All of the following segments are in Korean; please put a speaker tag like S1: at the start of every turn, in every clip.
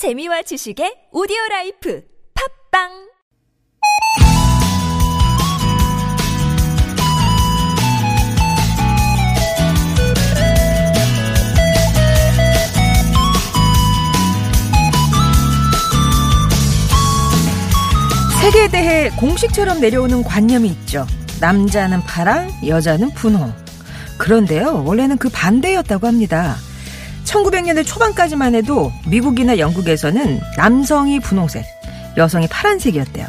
S1: 재미와 지식의 오디오 라이프 팟빵
S2: 색에 대해 공식처럼 내려오는 관념이 있죠. 남자는 파랑, 여자는 분홍. 그런데요, 원래는 그 반대였다고 합니다. 1900년대 초반까지만 해도 미국이나 영국에서는 남성이 분홍색, 여성이 파란색이었대요.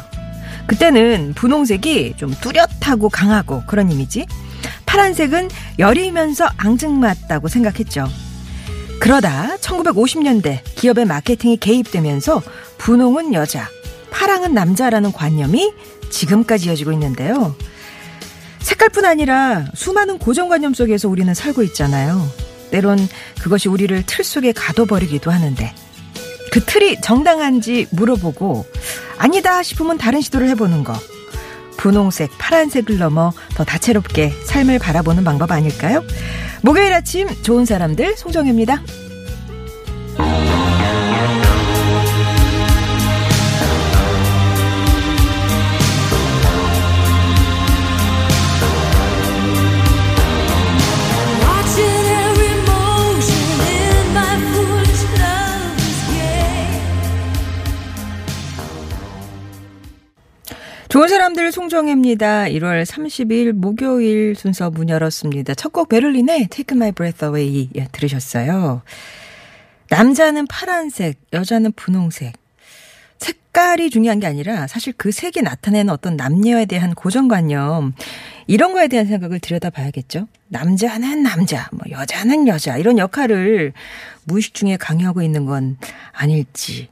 S2: 그때는 분홍색이 좀 뚜렷하고 강하고 그런 이미지, 파란색은 여리면서 앙증맞다고 생각했죠. 그러다 1950년대 기업의 마케팅이 개입되면서 분홍은 여자, 파랑은 남자라는 관념이 지금까지 이어지고 있는데요. 색깔뿐 아니라 수많은 고정관념 속에서 우리는 살고 있잖아요. 때론 그것이 우리를 틀 속에 가둬버리기도 하는데 그 틀이 정당한지 물어보고 아니다 싶으면 다른 시도를 해보는 거. 분홍색, 파란색을 넘어 더 다채롭게 삶을 바라보는 방법 아닐까요? 목요일 아침 좋은 사람들 송정혜입니다. 좋은 사람들 송정혜입니다. 1월 30일 목요일 순서 문 열었습니다. 첫 곡 베를린의 Take My Breath Away 예, 들으셨어요. 남자는 파란색, 여자는 분홍색. 색깔이 중요한 게 아니라 사실 그 색이 나타내는 어떤 남녀에 대한 고정관념 이런 거에 대한 생각을 들여다봐야겠죠. 남자는 남자, 뭐 여자는 여자 이런 역할을 무의식 중에 강요하고 있는 건 아닐지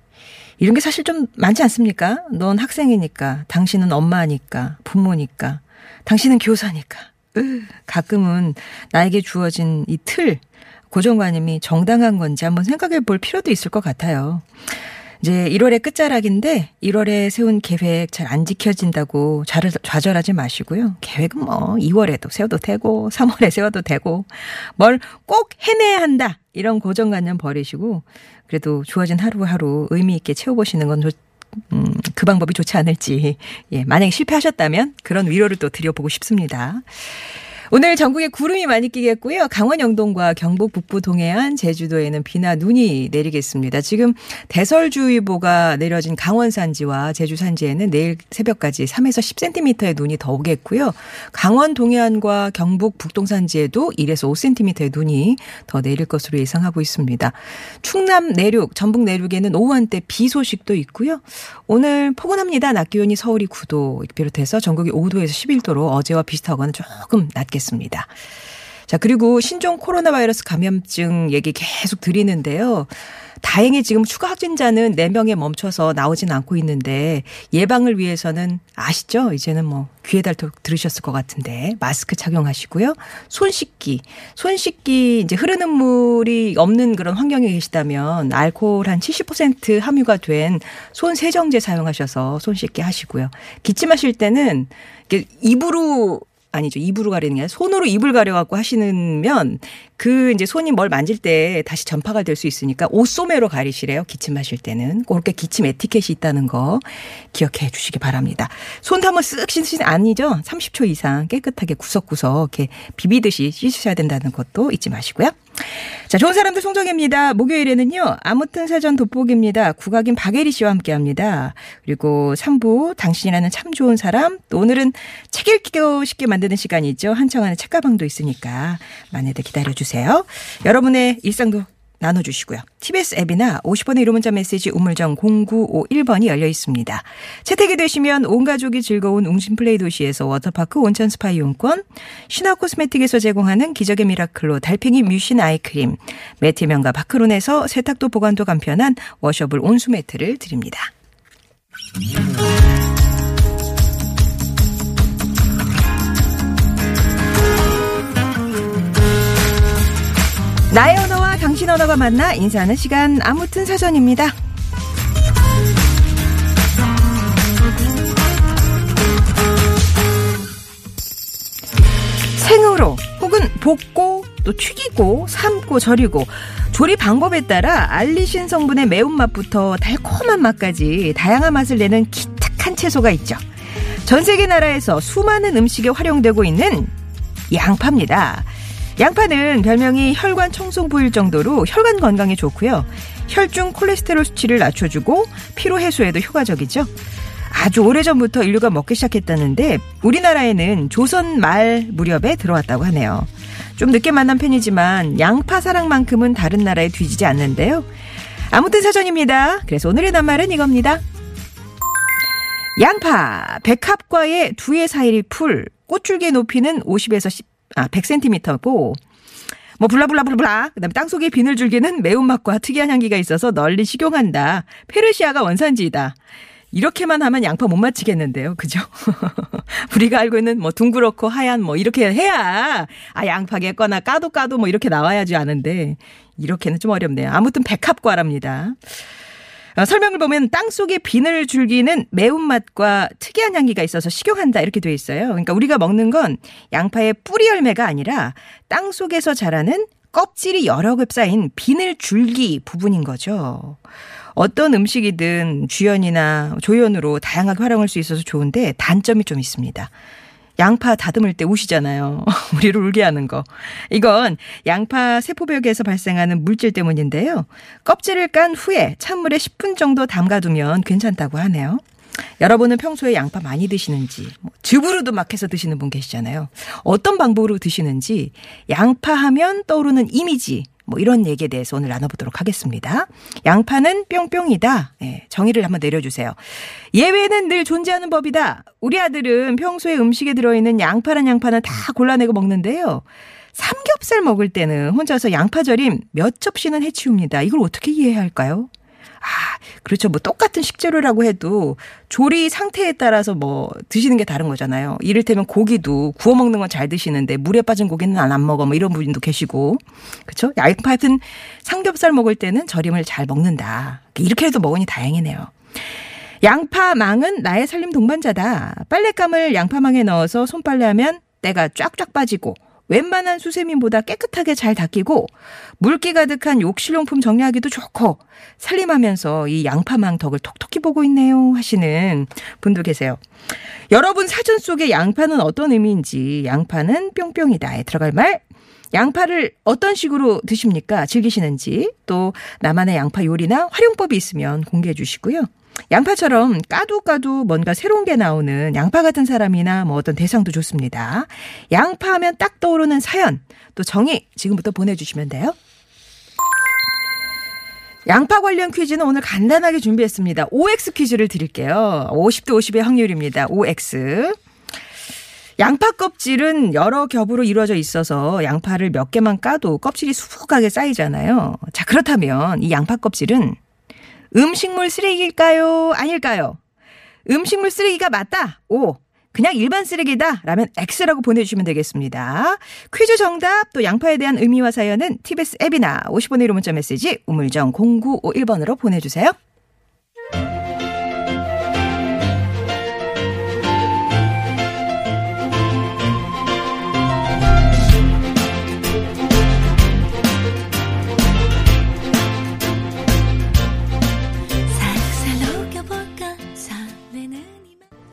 S2: 이런 게 사실 좀 많지 않습니까? 넌 학생이니까, 당신은 엄마니까, 부모니까, 당신은 교사니까. 으, 가끔은 나에게 주어진 이 틀, 고정관념이 정당한 건지 한번 생각해 볼 필요도 있을 것 같아요. 이제 1월의 끝자락인데 1월에 세운 계획 잘 안 지켜진다고 좌절, 좌절하지 마시고요. 계획은 뭐 2월에도 세워도 되고 3월에 세워도 되고 뭘 꼭 해내야 한다. 이런 고정관념 버리시고 그래도 주어진 하루하루 의미 있게 채워보시는 건 좋, 음, 그 방법이 좋지 않을지. 예, 만약에 실패하셨다면 그런 위로를 또 드려보고 싶습니다. 오늘 전국에 구름이 많이 끼겠고요. 강원 영동과 경북 북부 동해안, 제주도에는 비나 눈이 내리겠습니다. 지금 대설주의보가 내려진 강원 산지와 제주 산지에는 내일 새벽까지 3에서 10cm의 눈이 더 오겠고요. 강원 동해안과 경북 북동 산지에도 1에서 5cm의 눈이 더 내릴 것으로 예상하고 있습니다. 충남 내륙, 전북 내륙에는 오후 한때 비 소식도 있고요. 오늘 포근합니다. 낮 기온이 서울이 9도 비롯해서 전국이 5도에서 11도로 어제와 비슷하거나 조금 낮 겠습니다. 자, 그리고 신종 코로나 바이러스 감염증 얘기 계속 드리는데요. 다행히 지금 추가 확진자는 4명에 멈춰서 나오진 않고 있는데 예방을 위해서는 아시죠? 이제는 뭐 귀에 닳도록 들으셨을 것 같은데 마스크 착용하시고요. 손 씻기. 손 씻기 이제 흐르는 물이 없는 그런 환경에 계시다면 알코올 한 70% 함유가 된 손 세정제 사용하셔서 손 씻기 하시고요. 기침하실 때는 입으로 아니죠. 입으로 가리는 게 아니라 손으로 입을 가려갖고 하시면 그 이제 손이 뭘 만질 때 다시 전파가 될 수 있으니까 옷소매로 가리시래요. 기침하실 때는. 그렇게 기침 에티켓이 있다는 거 기억해 주시기 바랍니다. 손도 한번 쓱 씻으시는 아니죠. 30초 이상 깨끗하게 구석구석 이렇게 비비듯이 씻으셔야 된다는 것도 잊지 마시고요. 자, 좋은 사람들 송정혜입니다. 목요일에는요, 아무튼 사전 돋보기입니다. 국악인 박예리 씨와 함께 합니다. 그리고 3부, 당신이라는 참 좋은 사람. 또 오늘은 책 읽기도 쉽게 만드는 시간이죠. 한청하는 책가방도 있으니까 많이들 기다려주세요. 여러분의 일상도 나눠주시고요. TBS 앱이나 50번의 1호 문자 메시지 우물정 0951번이 열려 있습니다. 채택이 되시면 온 가족이 즐거운 웅진플레이도시에서 워터파크 온천 스파 이용권, 신화 코스메틱에서 제공하는 기적의 미라클로 달팽이 뮤신 아이크림, 매트 명가 파크론에서 세탁도 보관도 간편한 washable 온수 매트를 드립니다. 나의 언어와 당신 언어가 만나 인사하는 시간 아무튼 사전입니다. 생으로 혹은 볶고 또 튀기고 삶고 절이고 조리 방법에 따라 알리신 성분의 매운맛부터 달콤한 맛까지 다양한 맛을 내는 기특한 채소가 있죠. 전 세계 나라에서 수많은 음식에 활용되고 있는 양파입니다. 양파는 별명이 혈관 청송부일 정도로 혈관 건강에 좋고요. 혈중 콜레스테롤 수치를 낮춰주고 피로 해소에도 효과적이죠. 아주 오래전부터 인류가 먹기 시작했다는데 우리나라에는 조선 말 무렵에 들어왔다고 하네요. 좀 늦게 만난 편이지만 양파 사랑만큼은 다른 나라에 뒤지지 않는데요. 아무튼 사전입니다. 그래서 오늘의 낱말은 이겁니다. 양파, 백합과의 두의 사이의 풀, 꽃줄기의 높이는 50에서 10, 아, 100cm고, 뭐 블라블라블라 그다음에 땅속의 비늘 줄기는 매운맛과 특이한 향기가 있어서 널리 식용한다. 페르시아가 원산지이다. 이렇게만 하면 양파 못 맞히겠는데요. 그죠? 우리가 알고 있는 뭐 둥그렇고 하얀 뭐 이렇게 해야 아 양파겠거나 까도 까도 뭐 이렇게 나와야지 아는데 이렇게는 좀 어렵네요. 아무튼 백합과랍니다. 어, 설명을 보면 땅 속의 비늘 줄기는 매운맛과 특이한 향기가 있어서 식용한다 이렇게 돼 있어요. 그러니까 우리가 먹는 건 양파의 뿌리 열매가 아니라 땅 속에서 자라는 껍질이 여러 겹 쌓인 비늘 줄기 부분인 거죠. 어떤 음식이든 주연이나 조연으로 다양하게 활용할 수 있어서 좋은데 단점이 좀 있습니다. 양파 다듬을 때 우시잖아요. 우리를 울게 하는 거. 이건 양파 세포벽에서 발생하는 물질 때문인데요. 껍질을 깐 후에 찬물에 10분 정도 담가두면 괜찮다고 하네요. 여러분은 평소에 양파 많이 드시는지, 뭐 즙으로도 막 해서 드시는 분 계시잖아요. 어떤 방법으로 드시는지, 양파 하면 떠오르는 이미지, 뭐 이런 얘기에 대해서 오늘 나눠보도록 하겠습니다. 양파는 뿅뿅이다. 예, 정의를 한번 내려주세요. 예외는 늘 존재하는 법이다. 우리 아들은 평소에 음식에 들어있는 양파란 양파는 다 골라내고 먹는데요. 삼겹살 먹을 때는 혼자서 양파절임 몇 접시는 해치웁니다. 이걸 어떻게 이해해야 할까요? 아, 그렇죠. 뭐 똑같은 식재료라고 해도 조리 상태에 따라서 뭐 드시는 게 다른 거잖아요. 이를테면 고기도 구워 먹는 건 잘 드시는데 물에 빠진 고기는 안, 안 먹어. 뭐 이런 분도 계시고. 그렇죠? 양파는 삼겹살 먹을 때는 절임을 잘 먹는다. 이렇게 해도 먹으니 다행이네요. 양파망은 나의 살림 동반자다. 빨랫감을 양파망에 넣어서 손빨래하면 때가 쫙쫙 빠지고 웬만한 수세민보다 깨끗하게 잘 닦이고 물기 가득한 욕실용품 정리하기도 좋고 살림하면서 이 양파망 덕을 톡톡히 보고 있네요 하시는 분도 계세요. 여러분 사전 속에 양파는 어떤 의미인지 양파는 뿅뿅이다에 들어갈 말 양파를 어떤 식으로 드십니까? 즐기시는지 또 나만의 양파 요리나 활용법이 있으면 공개해 주시고요. 양파처럼 까도 까도 뭔가 새로운 게 나오는 양파 같은 사람이나 뭐 어떤 대상도 좋습니다. 양파 하면 딱 떠오르는 사연 또 정의 지금부터 보내주시면 돼요. 양파 관련 퀴즈는 오늘 간단하게 준비했습니다. OX 퀴즈를 드릴게요. 50대 50의 확률입니다. OX. 양파 껍질은 여러 겹으로 이루어져 있어서 양파를 몇 개만 까도 껍질이 수북하게 쌓이잖아요. 자, 그렇다면 이 양파 껍질은 음식물 쓰레기일까요? 아닐까요? 음식물 쓰레기가 맞다. O. 그냥 일반 쓰레기다. 라면 X라고 보내주시면 되겠습니다. 퀴즈 정답 또 양파에 대한 의미와 사연은 TBS 앱이나 50원의 1호 문자 메시지 우물정 0951번으로 보내주세요.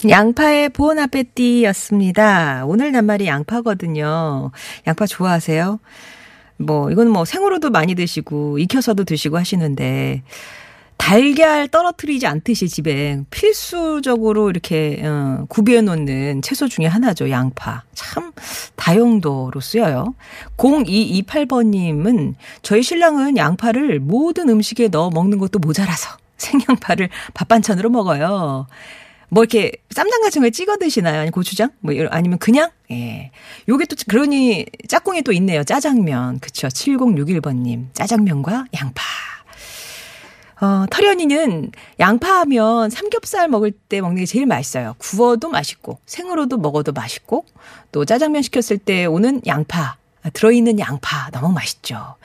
S2: 양파의 보온 아페띠였습니다. 오늘 낱말이 양파거든요. 양파 좋아하세요? 뭐, 이건 뭐 생으로도 많이 드시고, 익혀서도 드시고 하시는데, 달걀 떨어뜨리지 않듯이 집에 필수적으로 이렇게, 어, 구비해 놓는 채소 중에 하나죠. 양파. 참, 다용도로 쓰여요. 0228번님은 저희 신랑은 양파를 모든 음식에 넣어 먹는 것도 모자라서 생양파를 밥 반찬으로 먹어요. 뭐 이렇게 쌈장 같은 거에 찍어 드시나요? 아니 고추장? 뭐 이런- 아니면 그냥? 예. 요게 또 그러니 짝꿍이 또 있네요. 짜장면. 그쵸. 7061번 님. 짜장면과 양파. 어, 터련이는 양파하면 삼겹살 먹을 때 먹는 게 제일 맛있어요. 구워도 맛있고, 생으로도 먹어도 맛있고, 또 짜장면 시켰을 때 오는 양파, 들어있는 양파, 너무 맛있죠.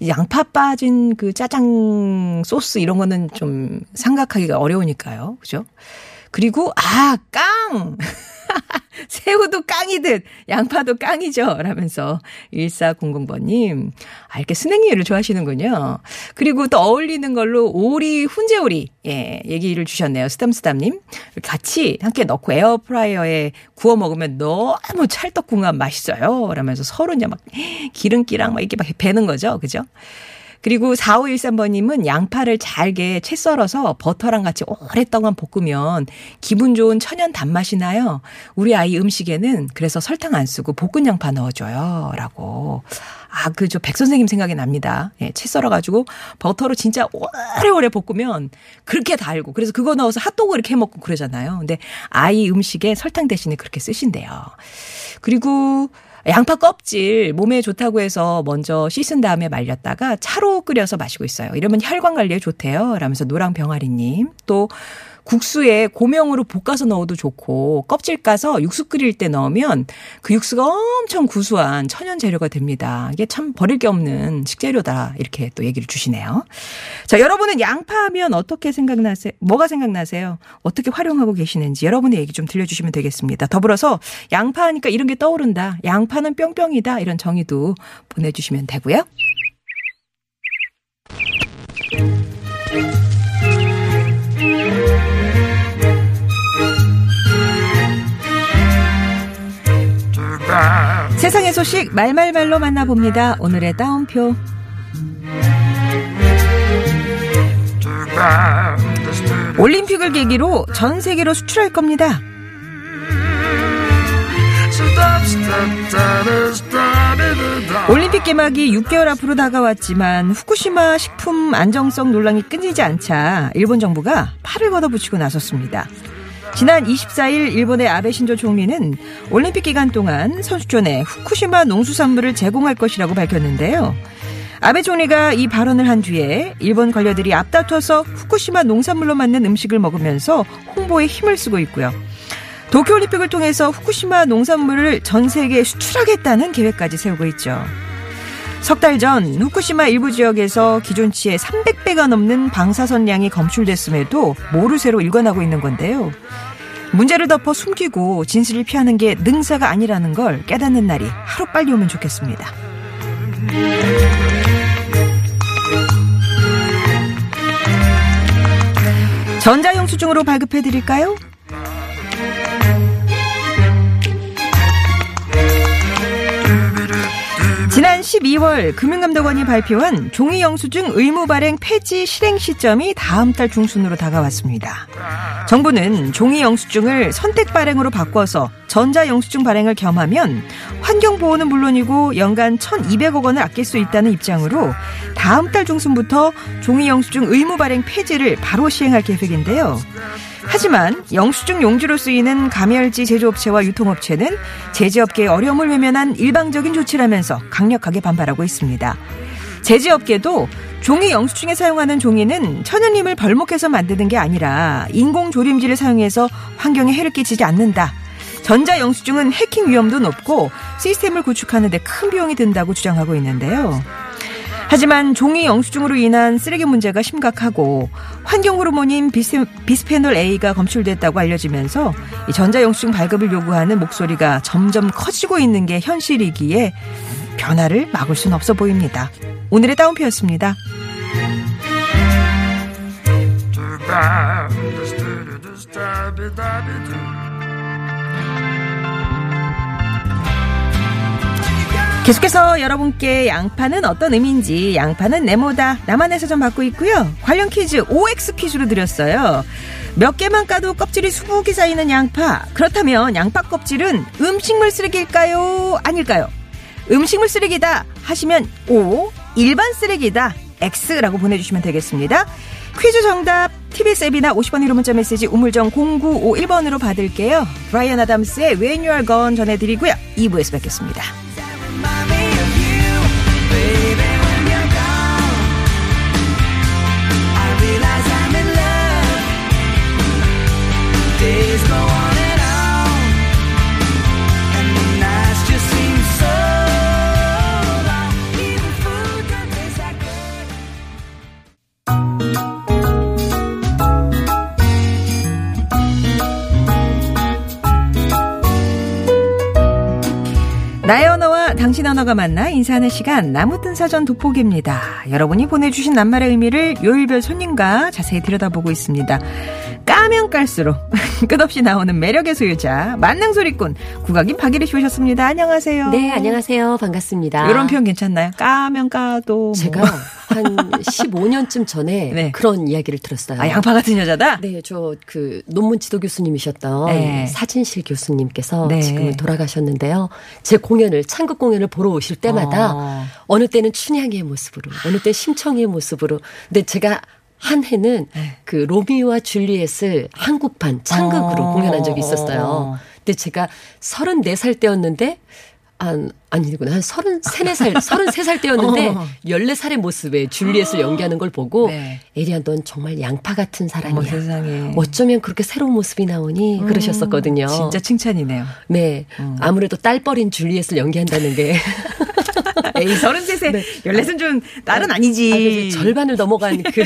S2: 이 양파 빠진 그 짜장 소스 이런 거는 좀 생각하기가 어려우니까요. 그죠? 그리고, 아, 깡! 새우도 깡이듯 양파도 깡이죠. 라면서 1400번님. 아, 이렇게 스낵류를 좋아하시는군요. 그리고 또 어울리는 걸로 오리, 훈제오리. 예, 얘기를 주셨네요. 스담스담님. 같이 함께 넣고 에어프라이어에 구워 먹으면 너무 찰떡궁합 맛있어요. 라면서 서로 이제 막 기름기랑 막 이렇게 막 배는 거죠. 그죠? 그리고 4513번님은 양파를 잘게 채 썰어서 버터랑 같이 오랫동안 볶으면 기분 좋은 천연 단맛이 나요. 우리 아이 음식에는 그래서 설탕 안 쓰고 볶은 양파 넣어줘요. 라고. 아, 그, 저, 백 선생님 생각이 납니다. 예, 채 썰어가지고 버터로 진짜 오래오래 볶으면 그렇게 달고. 그래서 그거 넣어서 핫도그 이렇게 해 먹고 그러잖아요. 근데 아이 음식에 설탕 대신에 그렇게 쓰신대요. 그리고 양파 껍질 몸에 좋다고 해서 먼저 씻은 다음에 말렸다가 차로 끓여서 마시고 있어요. 이러면 혈관 관리에 좋대요. 라면서 노랑 병아리님. 또 국수에 고명으로 볶아서 넣어도 좋고 껍질 까서 육수 끓일 때 넣으면 그 육수가 엄청 구수한 천연 재료가 됩니다. 이게 참 버릴 게 없는 식재료다 이렇게 또 얘기를 주시네요. 자, 여러분은 양파하면 어떻게 생각나세요? 뭐가 생각나세요? 어떻게 활용하고 계시는지 여러분의 얘기 좀 들려주시면 되겠습니다. 더불어서 양파하니까 이런 게 떠오른다. 양파는 뿅뿅이다. 이런 정의도 보내주시면 되고요. 세상의 소식 말말말로 만나봅니다. 오늘의 따옴표. 올림픽을 계기로 전 세계로 수출할 겁니다. 올림픽 개막이 6개월 앞으로 다가왔지만 후쿠시마 식품 안정성 논란이 끊이지 않자 일본 정부가 팔을 걷어붙이고 나섰습니다. 지난 24일 일본의 아베 신조 총리는 올림픽 기간 동안 선수촌에 후쿠시마 농수산물을 제공할 것이라고 밝혔는데요. 아베 총리가 이 발언을 한 뒤에 일본 관료들이 앞다퉈서 후쿠시마 농산물로 만든 음식을 먹으면서 홍보에 힘을 쓰고 있고요. 도쿄올림픽을 통해서 후쿠시마 농산물을 전 세계에 수출하겠다는 계획까지 세우고 있죠. 석 달 전 후쿠시마 일부 지역에서 기존치의 300배가 넘는 방사선량이 검출됐음에도 모르쇠로 일관하고 있는 건데요. 문제를 덮어 숨기고 진실을 피하는 게 능사가 아니라는 걸 깨닫는 날이 하루빨리 오면 좋겠습니다. 전자영수증으로 발급해 드릴까요? 지난 12월 금융감독원이 발표한 종이 영수증 의무 발행 폐지 실행 시점이 다음 달 중순으로 다가왔습니다. 정부는 종이 영수증을 선택 발행으로 바꿔서 전자 영수증 발행을 겸하면 환경 보호는 물론이고 연간 1,200억 원을 아낄 수 있다는 입장으로 다음 달 중순부터 종이 영수증 의무 발행 폐지를 바로 시행할 계획인데요. 하지만 영수증 용지로 쓰이는 가멸지 제조업체와 유통업체는 제재업계의 어려움을 외면한 일방적인 조치라면서 강력하게 반발하고 있습니다. 제재업계도 종이 영수증에 사용하는 종이는 천연님을 벌목해서 만드는 게 아니라 인공 조림지를 사용해서 환경에 해를 끼치지 않는다. 전자 영수증은 해킹 위험도 높고 시스템을 구축하는 데 큰 비용이 든다고 주장하고 있는데요. 하지만 종이 영수증으로 인한 쓰레기 문제가 심각하고 환경 호르몬인 비스, 비스페놀 A가 검출됐다고 알려지면서 전자 영수증 발급을 요구하는 목소리가 점점 커지고 있는 게 현실이기에 변화를 막을 수는 없어 보입니다. 오늘의 따옴표였습니다. 계속해서 여러분께 양파는 어떤 의미인지 양파는 네모다 나만의 사전 받고 있고요. 관련 퀴즈 OX 퀴즈로 드렸어요. 몇 개만 까도 껍질이 수북이 쌓이는 양파. 그렇다면 양파 껍질은 음식물 쓰레기일까요? 아닐까요? 음식물 쓰레기다 하시면 O, 일반 쓰레기다 X라고 보내주시면 되겠습니다. 퀴즈 정답 TBS 앱이나 50번 1호 문자 메시지 우물정 0951번으로 받을게요. 브라이언 아담스의 When You Are Gone 전해드리고요. 2부에서 뵙겠습니다. 당 언어가 만나 인사하는 시간 나무뜬 사전 돋보기입니다. 여러분이 보내주신 낱말의 의미를 요일별 손님과 자세히 들여다보고 있습니다. 까면 깔수록 끝없이 나오는 매력의 소유자 만능 소리꾼 국악인 박예리 씨 오셨습니다. 안녕하세요.
S3: 네, 안녕하세요. 반갑습니다.
S2: 이런 표현 괜찮나요? 까면 까도 뭐.
S3: 제가 한 15년쯤 전에
S2: 네.
S3: 그런 이야기를 들었어요.
S2: 아 양파 같은 여자다.
S3: 네, 저 그 논문 지도 교수님이셨던
S2: 네.
S3: 사진실 교수님께서
S2: 네.
S3: 지금은 돌아가셨는데요. 제 공연을 창극 공연을 보러 오실 때마다
S2: 어.
S3: 어. 느 때는 춘향이의 모습으로, 어느 때 심청이의 모습으로. 근데 제가 한 해는
S2: 네.
S3: 그 로미오와 줄리엣을 한국판 창극으로
S2: 어.
S3: 공연한 적이 있었어요.
S2: 어.
S3: 근데 제가 34살 때였는데 한 아니구나 한 33, 4살, 33살 때였는데
S2: 어.
S3: 14살의 모습에 줄리엣을 연기하는 걸 보고
S2: 네.
S3: 에리야 넌 정말 양파 같은 사람이야. 어쩌면 그렇게 새로운 모습이 나오니 그러셨었거든요.
S2: 진짜 칭찬이네요.
S3: 네. 아무래도 딸 버린 줄리엣을 연기한다는 게
S2: 에이, 33세, 14은 좀 딸은 아니지.
S3: 아, 절반을 넘어간 그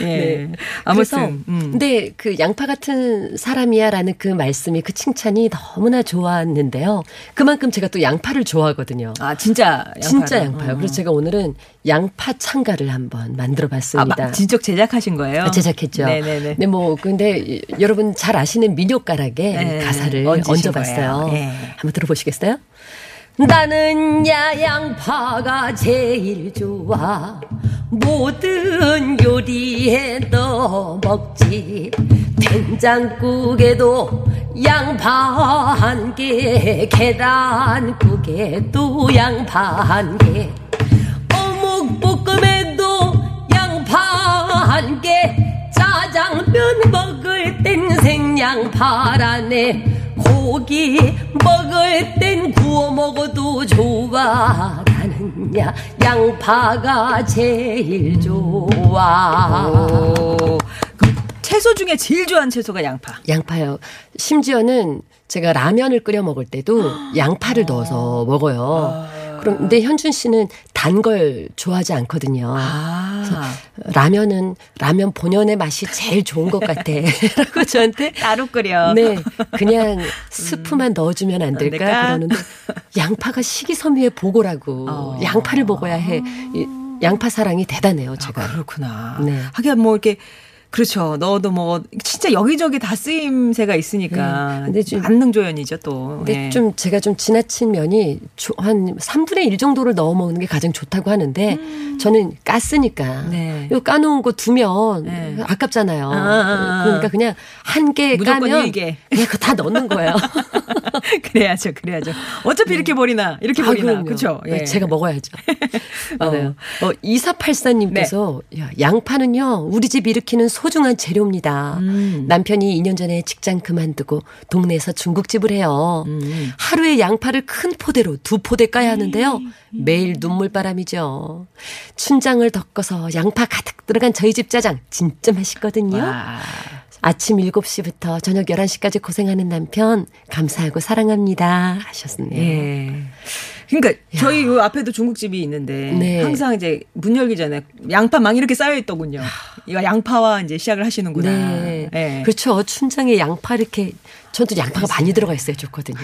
S2: 예.
S3: 네.
S2: 아무튼.
S3: 그래서
S2: 음.
S3: 근데 그 양파 같은 사람이야 라는 그 말씀이 그 칭찬이 너무나 좋았는데요. 그만큼 제가 또 양파를 좋아하거든요.
S2: 아, 진짜 양파를.
S3: 진짜 양파요.
S2: 어.
S3: 그래서 제가 오늘은 양파 창가를 한번 만들어
S2: 아,
S3: 봤습니다.
S2: 막 진적 제작하신 거예요?
S3: 제작했죠.
S2: 네네네.
S3: 네, 뭐 근데 이- 여러분 잘 아시는 민요가락에
S2: 네,
S3: 가사를 얹어봤어요.
S2: 네.
S3: 한번 들어보시겠어요? 나는 야양파가 제일 좋아. 모든 요리에 넣어 먹지. 된장국에도 양파 한 개 계란국에도 양파 한개. 어묵볶음에도 양파 한 개, 짜장면 먹을 땐 생양파라네. 고기 먹을 땐 구워 먹어도 좋아. 나는 야, 양파가 제일 좋아.
S2: 오. 그럼 채소 중에 제일 좋아하는 채소가 양파.
S3: 양파요. 심지어는 제가 라면을 끓여 먹을 때도 양파를 넣어서 먹어요. 그런데 현준 씨는 단 걸 좋아하지 않거든요.
S2: 아.
S3: 라면은 라면 본연의 맛이 제일 좋은 것 같아. 라고 저한테
S2: 따로 끓여.
S3: 네, 그냥 스프만 넣어주면 안 될까?
S2: 될까?
S3: 그러는데 양파가 식이섬유의 보고라고
S2: 어.
S3: 양파를 먹어야 해. 이 양파 사랑이 대단해요, 제가.
S2: 아, 그렇구나.
S3: 네.
S2: 하긴 뭐 이렇게 그렇죠. 넣어도 뭐 진짜 여기저기 다 쓰임새가 있으니까.
S3: 네. 근데 좀-
S2: 만능조연이죠 또.
S3: 근데
S2: 예.
S3: 좀 제가 좀 지나친 면이 조- 한 3분의 1 정도를 넣어 먹는 게 가장 좋다고 하는데 저는 깠으니까
S2: 음. 네.
S3: 이거 까놓은 거 두면
S2: 네.
S3: 아깝잖아요.
S2: 아, 아, 아.
S3: 그러니까 그냥 한 개 까면
S2: 일개.
S3: 그냥 그거 다 넣는 거예요.
S2: 그래야죠, 그래야죠. 어차피 이렇게 버리나, 이렇게
S3: 아,
S2: 버리나. 그렇죠.
S3: 네, 제가 먹어야죠. 맞아요. 어,
S2: 네.
S3: 2484님께서 야, 양파는요, 우리 집 일으키는 소중한 재료입니다.
S2: 음.
S3: 남편이 2년 전에 직장 그만두고 동네에서 중국집을 해요.
S2: 음.
S3: 하루에 양파를 큰 포대로 두 포대 까야 하는데요. 매일 눈물바람이죠. 춘장을 덮어서 양파 가득 들어간 저희 집 짜장 진짜 맛있거든요.
S2: 와.
S3: 아침 7시부터 저녁 11시까지 고생하는 남편 감사하고 사랑합니다 하셨네요.
S2: 예. 그러니까 저희 요 앞에도 중국집이 있는데
S3: 네.
S2: 항상 이제 문 열기 전에 양파 막 이렇게 쌓여 있더군요. 이거 양파와 이제 시작을 하시는구나.
S3: 네.
S2: 예.
S3: 그렇죠. 춘장에 양파 이렇게 저도 양파가 많이 들어가 있어야 좋거든요.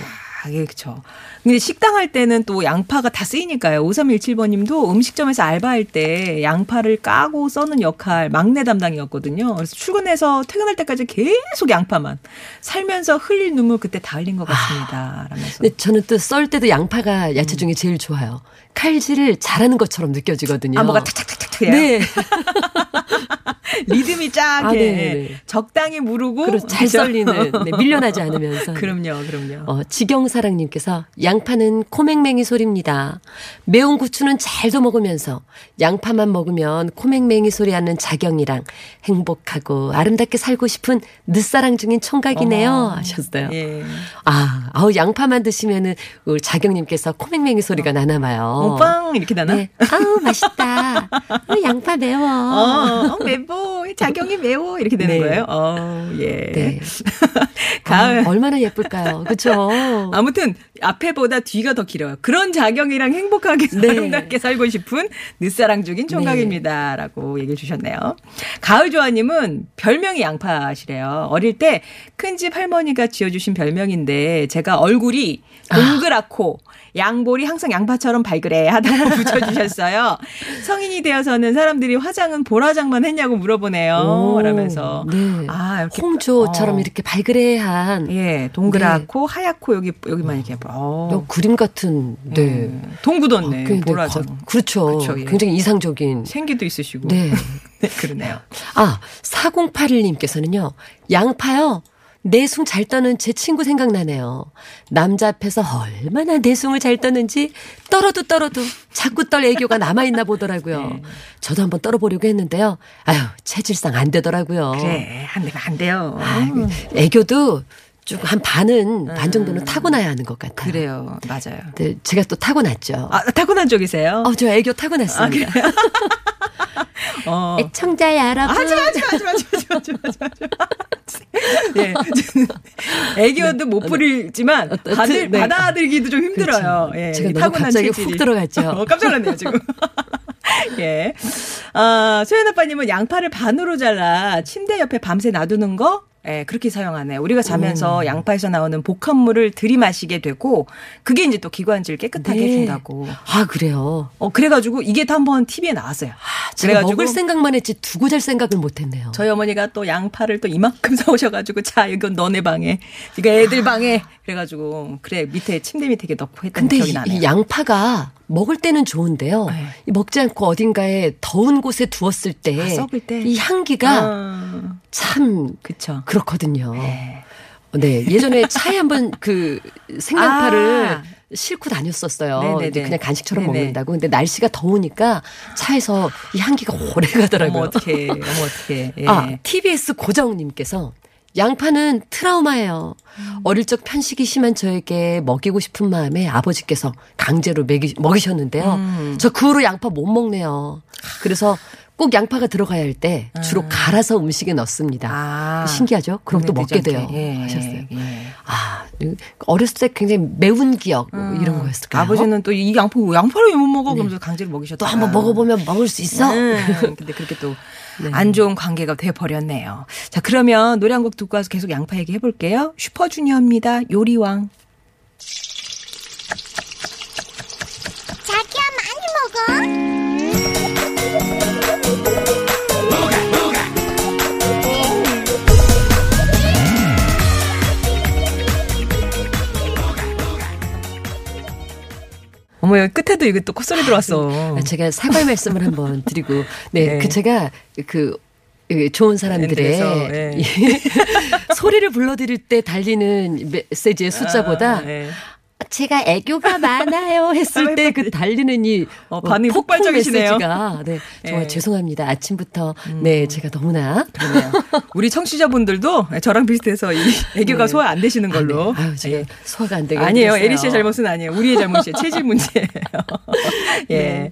S2: 아, 예, 그렇죠. 근데 식당 할 때는 또 양파가 다 쓰이니까요. 5317번 님도 음식점에서 알바할 때 양파를 까고 써는 역할 막내 담당이었거든요. 그래서 출근해서 퇴근할 때까지 계속 양파만 살면서 흘릴 눈물 그때 다 흘린 것 같습니다. 라면서.
S3: 근데 저는 또 썰 때도 양파가 야채 중에 제일 좋아요. 칼질을 잘하는 것처럼 느껴지거든요.
S2: 아, 뭐가 탁탁탁탁 해요.
S3: 네.
S2: 리듬이 쫙
S3: 아,
S2: 해.
S3: 네네네.
S2: 적당히 무르고
S3: 그리고 잘? 썰리는 네, 밀려나지 않으면서.
S2: 그럼요, 그럼요.
S3: 어, 지경사랑님께서 양파는 코맹맹이 소리입니다. 매운 고추는 잘도 먹으면서 양파만 먹으면 코맹맹이 소리하는 자경이랑 행복하고 아름답게 살고 싶은 늦사랑 중인 총각이네요.
S2: 어머.
S3: 하셨어요.
S2: 예.
S3: 아, 아우 양파만 드시면은 우리 자경님께서 코맹맹이 소리가 나나 봐요.
S2: 오빵 이렇게 나나?
S3: 네. 아우 맛있다. 어, 양파 매워.
S2: 어, 어, 매워. 자경이 매워. 이렇게 되는
S3: 네.
S2: 거예요. 어, 예.
S3: 네.
S2: 가을.
S3: 아, 얼마나 예쁠까요? 그렇죠.
S2: 아무튼 앞에보다 뒤가 더 길어요. 그런 자경이랑 행복하게
S3: 네.
S2: 아름답게 살고 싶은 늦사랑 중인 총각입니다. 라고 얘기해 주셨네요. 가을 조아님은 별명이 양파시래요. 어릴 때 큰 집 할머니가 지어주신 별명인데 제가 얼굴이 동그랗고 양볼이 항상 양파처럼 발그레 하다고 붙여주셨어요. 성인이 되어서는 사람들이 화장은 볼화장만 했냐고 물어보네요.
S3: 오,
S2: 라면서.
S3: 네.
S2: 아, 이렇게.
S3: 홍조처럼
S2: 어.
S3: 이렇게 발그레한
S2: 예, 동그랗고 하얗고 여기 여기만 이렇게 어.
S3: 요 그림 같은 네.
S2: 음, 동구던네.
S3: 굉장히
S2: 보라죠.
S3: 거- 그렇죠.
S2: 그쵸, 예.
S3: 굉장히 이상적인.
S2: 생기도 있으시고.
S3: 네.
S2: 네, 그러네요.
S3: 아, 4081님께서는요, 양파요. 내숭 잘 떠는 제 친구 생각나네요. 남자 앞에서 얼마나 내숭을 잘 떠는지 떨어도 떨어도 자꾸 떨 애교가 남아있나 보더라고요.
S2: 네.
S3: 저도 한번 떨어보려고 했는데요. 아유, 체질상 안 되더라고요.
S2: 그래, 안 되면 안 돼요.
S3: 아, 애교도 쭉한 반은, 반 정도는 타고나야 하는 것 같아요.
S2: 음. 그래요. 맞아요.
S3: 네, 제가 또 타고났죠.
S2: 아, 타고난 쪽이세요?
S3: 어, 저 애교 타고났습니다.
S2: 어.
S3: 애청자 여러분.
S2: 하지 마, 하지 마, 하지 마, 하지 마, 하지 마, 하지 마, 하지 마. 예. 애교도 못 부리지만
S3: 네.
S2: 받을,
S3: 네.
S2: 받아들기도 좀 힘들어요.
S3: 그렇죠.
S2: 예.
S3: 제가
S2: 타고난
S3: 갑자기
S2: 체질이.
S3: 훅 들어갔죠.
S2: 어, 깜짝 놀랐네요, 지금. 예. 아, 소연 아빠님은 양파를 반으로 잘라 침대 옆에 밤새 놔두는 거? 예, 그렇게 사용하네요. 우리가 자면서
S3: 음.
S2: 양파에서 나오는 복합물을 들이마시게 되고, 그게 이제 또 기관지를 깨끗하게
S3: 네.
S2: 해준다고.
S3: 아, 그래요.
S2: 어, 그래가지고 이게 또 한번 TV에 나왔어요.
S3: 제가 먹을 생각만 했지 두고 잘 생각을 못 했네요.
S2: 저희 어머니가 또 양파를 또 이만큼 사오셔가지고 자 이건 너네 방에 이거 애들 방에 그래가지고 그래 밑에 침대 밑에 이렇게 넣고 했던
S3: 근데
S2: 기억이
S3: 이,
S2: 나네요.
S3: 이 먹을 먹을 때는 좋은데요.
S2: 네.
S3: 이 먹지 않고 어딘가에 더운 곳에 두었을 때,
S2: 아, 썩을 때.
S3: 이 향기가
S2: 어,
S3: 참
S2: 그쵸.
S3: 그렇거든요.
S2: 네.
S3: 네, 예전에 차에 한번 그 생양파를
S2: 아.
S3: 싣고 다녔었어요.
S2: 네네네.
S3: 이제 그냥 간식처럼
S2: 네네.
S3: 먹는다고. 근데 날씨가 더우니까 차에서 이 향기가 오래 가더라고요.
S2: 어머 어떡해. 어머 어떡해. 예.
S3: 아, TBS 고정님께서 양파는 트라우마예요. 어릴 적 편식이 심한 저에게 먹이고 싶은 마음에 아버지께서 강제로 먹이, 먹이셨는데요.
S2: 음.
S3: 저그 후로 양파 못 먹네요. 그래서 꼭 양파가 들어가야 할 때 주로 갈아서 음식에 넣습니다.
S2: 아.
S3: 신기하죠? 그럼 또 먹게 돼요.
S2: 예,
S3: 하셨어요.
S2: 예.
S3: 아, 어렸을 때 굉장히 매운 기억 뭐 이런 거였을까요?
S2: 아버지는 또 이 양파 양파를 왜못 먹어? 그러면서 강제로 먹이셨다.
S3: 또 한번 먹어보면 먹을 수 있어.
S2: 음, 근데 그렇게 또
S3: 네.
S2: 안 좋은 관계가 돼 버렸네요. 자, 그러면 노래 한 곡 듣고 와서 계속 양파 얘기 해볼게요. 슈퍼주니어입니다. 요리왕.
S4: 자기야 많이 먹어.
S2: 어머, 여기 끝에도 이거 또 콧소리 들어왔어.
S3: 아, 제가 사과의 말씀을 한번 드리고, 네,
S2: 네.
S3: 그 제가 그 예, 좋은 사람들의. 이 소리를 불러드릴 때 달리는 메시지의 숫자보다
S2: 아, 예.
S3: 제가 애교가 많아요 했을 때 그 달리는 이
S2: 어, 반응이
S3: 폭풍
S2: 폭발적이시네요.
S3: 메시지가 네, 정말
S2: 예.
S3: 죄송합니다. 아침부터 네 제가 너무나
S2: 그러네요. 우리 청취자분들도 저랑 비슷해서 이 애교가
S3: 네.
S2: 소화 안 되시는 걸로.
S3: 아, 네. 아유, 제가
S2: 예.
S3: 소화가 안 되게
S2: 아니에요. 에리 씨의 잘못은 아니에요. 우리의 잘못이에요. 체질 문제예요. 예.
S3: 네.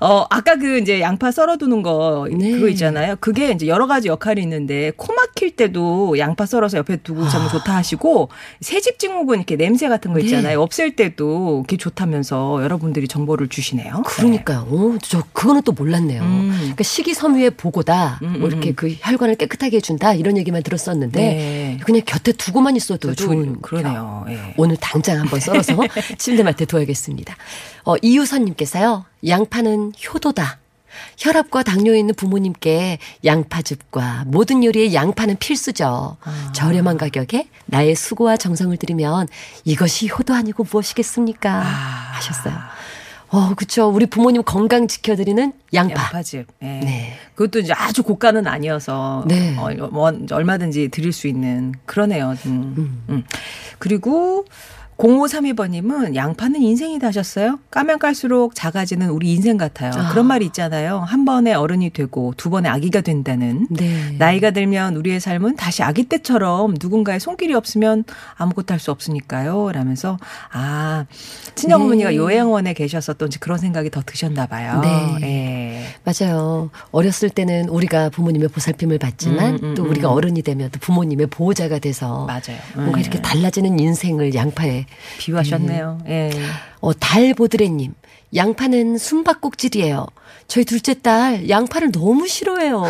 S2: 어, 아까 그 이제 양파 썰어두는 거
S3: 네.
S2: 그거 있잖아요. 그게 이제 여러 가지 역할이 있는데 코 막힐 때도 양파 썰어서 옆에 두고 자면 좋다 하시고 새집 증후군 이렇게 냄새 같은 거
S3: 네.
S2: 있잖아요. 없앨 때도 그게 좋다면서 여러분들이 정보를 주시네요.
S3: 그러니까요. 오, 저 그거는 또 몰랐네요.
S2: 음.
S3: 그러니까 식이섬유의 보고다.
S2: 음,
S3: 뭐 이렇게
S2: 음.
S3: 그 혈관을 깨끗하게 해준다 이런 얘기만 들었었는데
S2: 네.
S3: 그냥 곁에 두고만 있어도 좋은
S2: 그러네요. 예.
S3: 오늘 당장 한번 썰어서 침대맡에 둬야겠습니다. 어, 이유선님께서요. 양파는 효도다. 혈압과 당뇨 있는 부모님께 양파즙과 모든 요리에 양파는 필수죠.
S2: 아.
S3: 저렴한 가격에 나의 수고와 정성을 들이면 이것이 효도 아니고 무엇이겠습니까?
S2: 아.
S3: 하셨어요. 어, 그쵸. 우리 부모님 건강 지켜드리는 양파.
S2: 양파즙. 예.
S3: 네.
S2: 그것도 이제 아주 고가는 아니어서
S3: 네.
S2: 어, 뭐 얼마든지 드릴 수 있는 그러네요. 음. 음. 그리고 0532번님은 양파는 인생이다 하셨어요? 까면 깔수록 작아지는 우리 인생 같아요.
S3: 아.
S2: 그런 말이 있잖아요. 한 번에 어른이 되고 두 번에 아기가 된다는.
S3: 네.
S2: 나이가 들면 우리의 삶은 다시 아기 때처럼 누군가의 손길이 없으면 아무것도 할 수 없으니까요. 라면서 아 친정어머니가
S3: 네.
S2: 요양원에 이제 그런 생각이 더 드셨나 봐요.
S3: 네.
S2: 예.
S3: 맞아요. 어렸을 때는 우리가 부모님의 보살핌을 받지만
S2: 음, 음,
S3: 또
S2: 음.
S3: 우리가 어른이 되면 또 부모님의 보호자가 돼서
S2: 맞아요.
S3: 뭔가
S2: 음.
S3: 이렇게 달라지는 인생을 양파에
S2: 비유하셨네요. 예.
S3: 어, 달보드레님. 양파는 숨바꼭질이에요. 저희 둘째 딸 양파를 너무 싫어해요.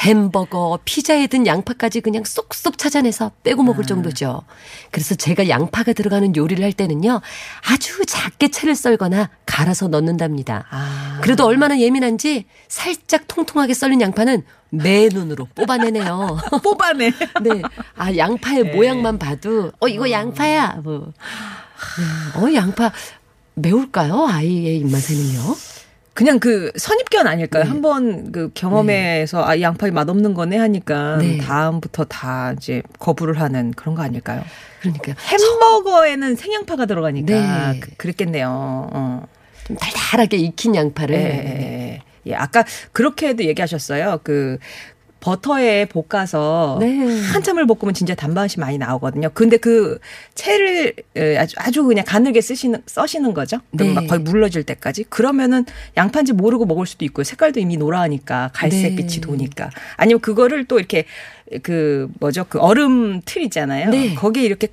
S3: 햄버거, 피자에 든 양파까지 그냥 쏙쏙 찾아내서 빼고 먹을 정도죠. 그래서 제가 양파가 들어가는 요리를 할 때는요. 아주 작게 채를 썰거나 갈아서 넣는답니다.
S2: 아.
S3: 그래도 얼마나 예민한지 살짝 통통하게 썰린 양파는 매 눈으로 뽑아내네요.
S2: 뽑아내.
S3: 네. 아, 양파의
S2: 네.
S3: 모양만 봐도, 어, 이거 양파야. 뭐. 네. 어, 양파 매울까요? 아이의 입맛에는요?
S2: 그냥 그 선입견 아닐까요?
S3: 네.
S2: 한번 그 경험해서 아, 이 양파이 맛없는 거네 하니까
S3: 네.
S2: 다음부터 다 이제 거부를 하는 그런 거 아닐까요?
S3: 그러니까
S2: 햄버거에는 생양파가 들어가니까
S3: 네.
S2: 그, 그랬겠네요. 어.
S3: 좀 달달하게 익힌 양파를.
S2: 예, 예, 예. 예, 아까 그렇게도 얘기하셨어요. 그 버터에 볶아서
S3: 네.
S2: 한참을 볶으면 진짜 단맛이 많이 나오거든요. 근데 그 채를 에, 아주 아주 그냥 가늘게 쓰시는 써시는 거죠. 그럼
S3: 네.
S2: 막 거의 물러질 때까지. 그러면은 양파인지 모르고 먹을 수도 있고요. 색깔도 이미 노라하니까 갈색빛이
S3: 네.
S2: 도니까. 아니면 그거를 또 이렇게 그 뭐죠? 그 얼음 틀 있잖아요.
S3: 네.
S2: 거기에 이렇게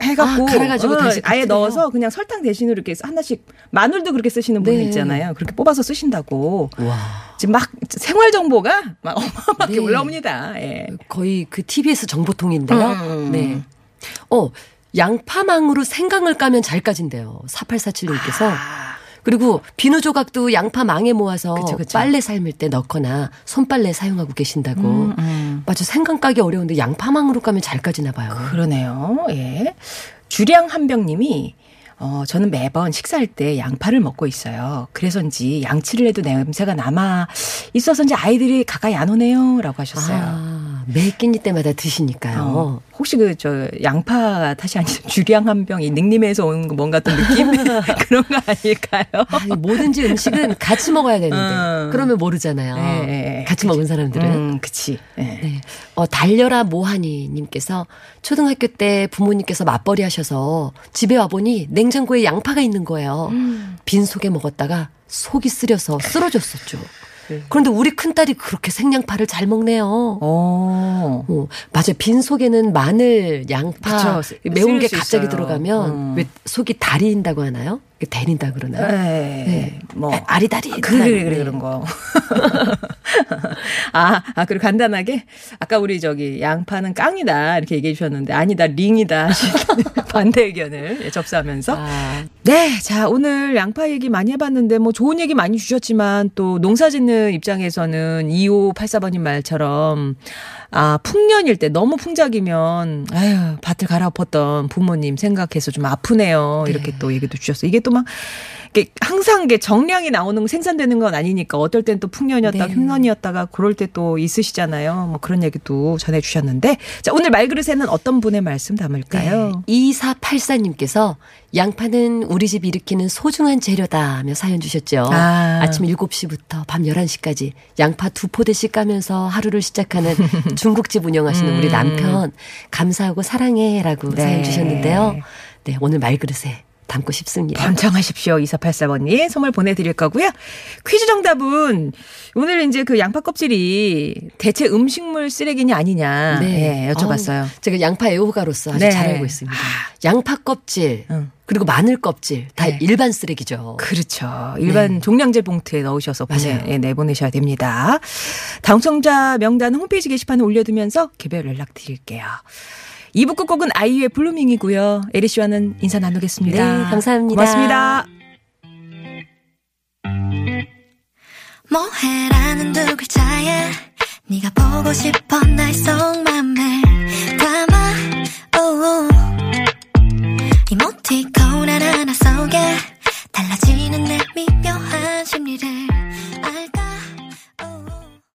S2: 해갖고
S3: 아, 갈아가지고 다시
S2: 아예
S3: 곁들여요?
S2: 넣어서 그냥 설탕 대신으로 이렇게 하나씩 마늘도 그렇게 쓰시는 분이
S3: 네.
S2: 있잖아요. 그렇게 뽑아서 쓰신다고.
S3: 와.
S2: 지금 막 생활 정보가 막 어마어마하게
S3: 네.
S2: 올라옵니다. 예.
S3: 거의 그 TBS 정보통인데요.
S2: 음.
S3: 네. 어, 양파망으로 생강을 까면 잘 까진대요. 4847님께서.
S2: 아.
S3: 그리고 비누 조각도 양파 망에 모아서
S2: 그쵸, 그쵸.
S3: 빨래 삶을 때 넣거나 손빨래 사용하고 계신다고.
S2: 음, 음.
S3: 맞아. 생강 까기 어려운데 양파망으로 까면 잘 까지나 봐요.
S2: 그러네요. 예. 주량 한병님이 어, 저는 매번 식사할 때 양파를 먹고 있어요. 그래서인지 양치를 해도 냄새가 남아 있어서인지 아이들이 가까이 안 오네요. 라고 하셨어요.
S3: 아, 매 끼니 때마다 드시니까요.
S2: 어, 혹시 그 저 양파 탓이 아니라 주량 한 병이 닉님에서 오는 거 뭔가 또 느낌 그런 거 아닐까요?
S3: 아, 뭐든지 음식은 같이 먹어야 되는데
S2: 음.
S3: 그러면 모르잖아요.
S2: 예, 예,
S3: 같이 먹은 사람들은.
S2: 음, 그치. 예.
S3: 네. 어, 달려라 모하니님께서 초등학교 때 부모님께서 맞벌이 하셔서 집에 와 보니 냉장고에 양파가 있는 거예요.
S2: 음.
S3: 빈 속에 먹었다가 속이 쓰려서 쓰러졌었죠. 그런데 우리 큰딸이 그렇게 생양파를 잘 먹네요.
S2: 어.
S3: 어, 맞아요. 빈 속에는 마늘, 양파,
S2: 그쵸.
S3: 매운 게 갑자기
S2: 있어요.
S3: 들어가면
S2: 음.
S3: 왜 속이 다린다고 하나요? 데린다 그러나요?
S2: 네. 뭐.
S3: 아, 아리다리.
S2: 그래, 그래, 그래, 그런 거. 아, 아, 그리고 간단하게, 아까 우리 저기, 양파는 깡이다, 이렇게 얘기해 주셨는데, 아니다, 링이다, 반대 의견을 예, 접수하면서.
S3: 아,
S2: 네, 자, 오늘 양파 얘기 많이 해봤는데, 뭐, 좋은 얘기 많이 주셨지만, 또, 농사 짓는 입장에서는 2584번님 말처럼, 아, 풍년일 때 너무 풍작이면, 아유, 밭을 갈아엎었던 부모님 생각해서 좀 아프네요. 이렇게 또 얘기도 주셨어요. 이게 또 막, 항상 이게 정량이 나오는 거 생산되는 건 아니니까 어떨 땐 또 풍년이었다,
S3: 네.
S2: 흉년이었다가 그럴 때 또 있으시잖아요. 뭐 그런 얘기도 전해 주셨는데. 자, 오늘 말그릇에는 어떤 분의 말씀 담을까요?
S3: 네. 2484님께서 양파는 우리 집 일으키는 소중한 재료다 하며 사연 주셨죠.
S2: 아.
S3: 아침 7시부터 밤 11시까지 양파 두 포대씩 까면서 하루를 시작하는 중국집 운영하시는 우리
S2: 음.
S3: 남편 감사하고 사랑해라고
S2: 네.
S3: 사연 주셨는데요. 네, 오늘 말그릇에 담고 싶습니다.
S2: 번창하십시오. 2484번님. 선물 보내드릴 거고요. 퀴즈 정답은 오늘 이제 그 양파 껍질이 대체 음식물 쓰레기냐 아니냐. 네. 여쭤봤어요.
S3: 어우, 제가 양파 애호가로서 아주
S2: 네.
S3: 잘 알고 있습니다. 양파 껍질,
S2: 응.
S3: 그리고 마늘 껍질 다
S2: 네.
S3: 일반 쓰레기죠.
S2: 그렇죠. 일반
S3: 네.
S2: 종량제 봉투에 넣으셔서 보내. 예, 내보내셔야 됩니다. 당첨자 명단 홈페이지 게시판에 올려두면서 개별 연락 드릴게요. 2부 끝곡은 아이유의 Blueming이고요. 에리 씨와는 인사 나누겠습니다.
S3: 네, 감사합니다.
S2: 고맙습니다.
S4: 뭐해라는 두 글자에 네가 보고 싶어 나의 속마음을 담아 이모티콘 하나하나 속에 달라지는 내 미묘한 심리를 알까